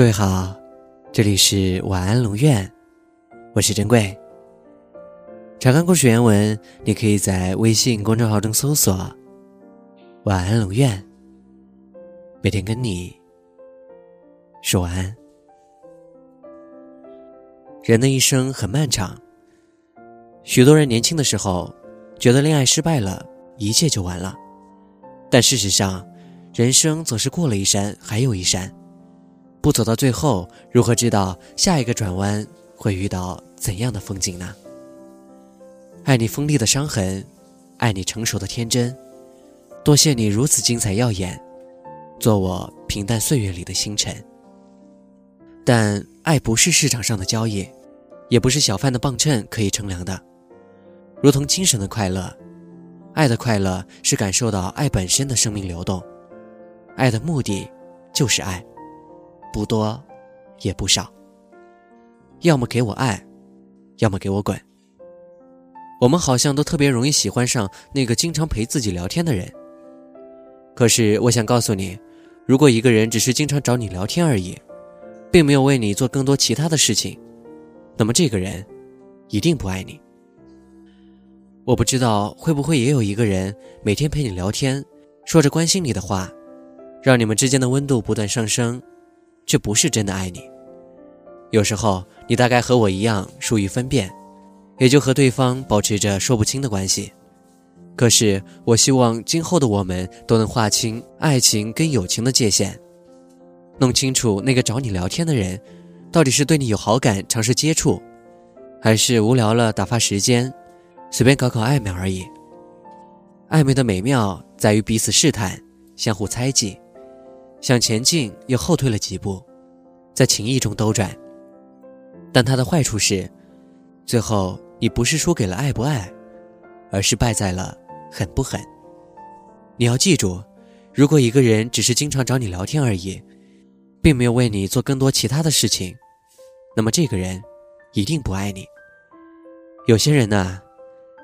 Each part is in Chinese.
各位好，这里是晚安龙院，我是珍贵。查看故事原文，你可以在微信公众号中搜索“晚安龙院”，每天跟你说晚安。人的一生很漫长，许多人年轻的时候觉得恋爱失败了，一切就完了，但事实上，人生总是过了一山还有一山。不走到最后，如何知道下一个转弯会遇到怎样的风景呢？爱你锋利的伤痕，爱你成熟的天真，多谢你如此精彩耀眼，做我平淡岁月里的星辰。但爱不是市场上的交易，也不是小贩的磅秤可以称量的。如同精神的快乐，爱的快乐是感受到爱本身的生命流动，爱的目的就是爱。不多，也不少。要么给我爱，要么给我滚。我们好像都特别容易喜欢上那个经常陪自己聊天的人。可是我想告诉你，如果一个人只是经常找你聊天而已，并没有为你做更多其他的事情，那么这个人一定不爱你。我不知道会不会也有一个人每天陪你聊天，说着关心你的话，让你们之间的温度不断上升。却不是真的爱你。有时候，你大概和我一样疏于分辨，也就和对方保持着说不清的关系。可是，我希望今后的我们都能划清爱情跟友情的界限，弄清楚那个找你聊天的人，到底是对你有好感，尝试接触，还是无聊了打发时间，随便搞搞暧昧而已。暧昧的美妙在于彼此试探，相互猜忌。想前进，又后退了几步，在情意中兜转。但它的坏处是，最后你不是输给了爱不爱，而是败在了狠不狠。你要记住，如果一个人只是经常找你聊天而已，并没有为你做更多其他的事情，那么这个人一定不爱你。有些人呢，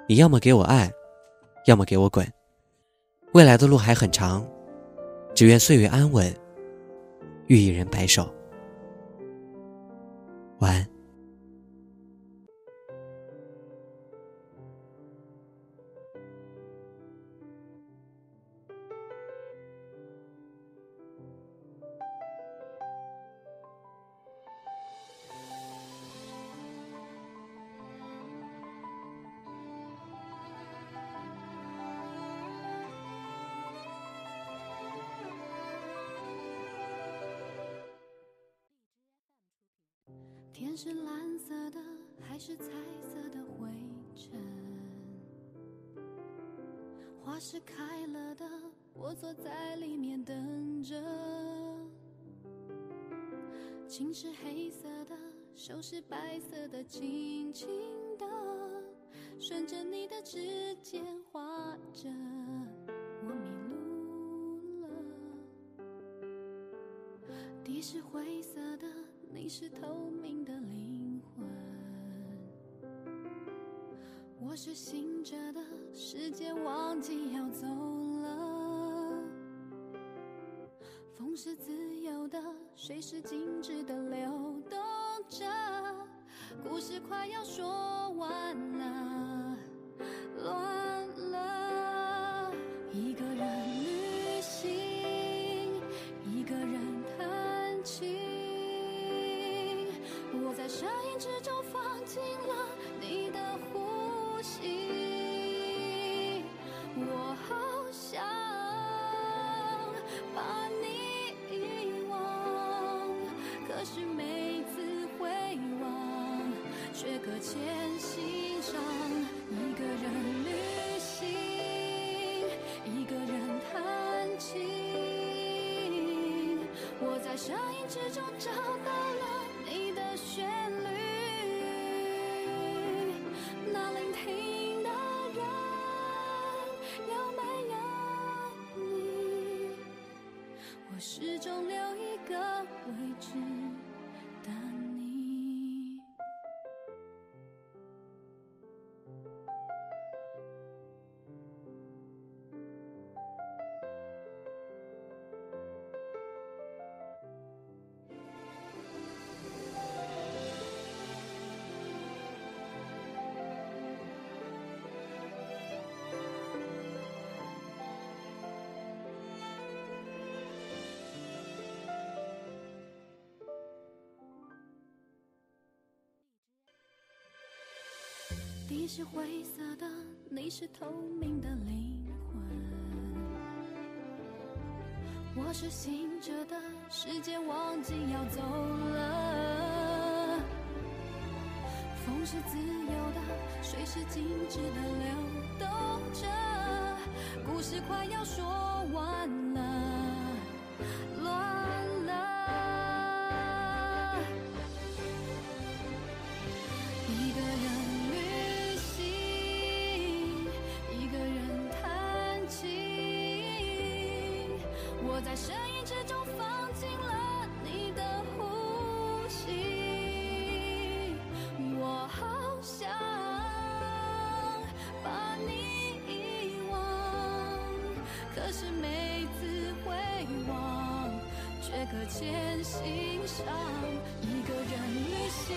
你要么给我爱，要么给我滚。未来的路还很长。只愿岁月安稳，遇一人白首。天是蓝色的，还是彩色的灰尘？花是开了的，我坐在里面等着。情是黑色的，手是白色的，轻轻的，顺着你的指尖画着，我迷路了。地是灰色的。你是透明的灵魂，我是醒着的，时间忘记要走了。风是自由的，水是静止的流动着，故事快要说完在声音之中放进了你的呼吸，我好想把你遗忘，可是每次回望，却搁浅心上。一个人旅行，一个人弹琴，我在声音之中找到了。我始终地是灰色的，你是透明的灵魂。我是醒着的，时间忘记要走了。风是自由的，水是静止的流动着，故事快要说完了，乱我在声音之中放进了你的呼吸。我好想把你遗忘，可是每次回望，却搁浅心上。一个人旅行，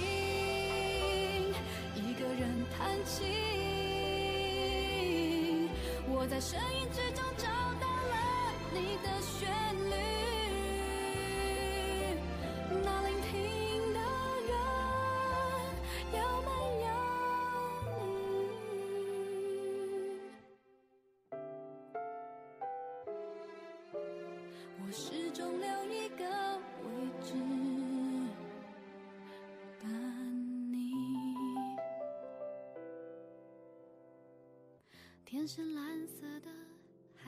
一个人弹琴，我在声音之中找你的旋律。那聆听的人有没有你？我始终留一个位置等你。天是蓝色的，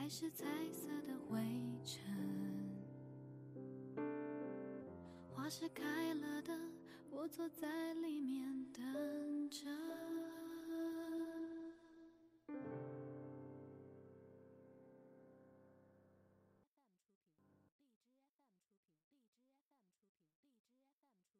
还是彩色的灰尘？花是开了的，我坐在里面。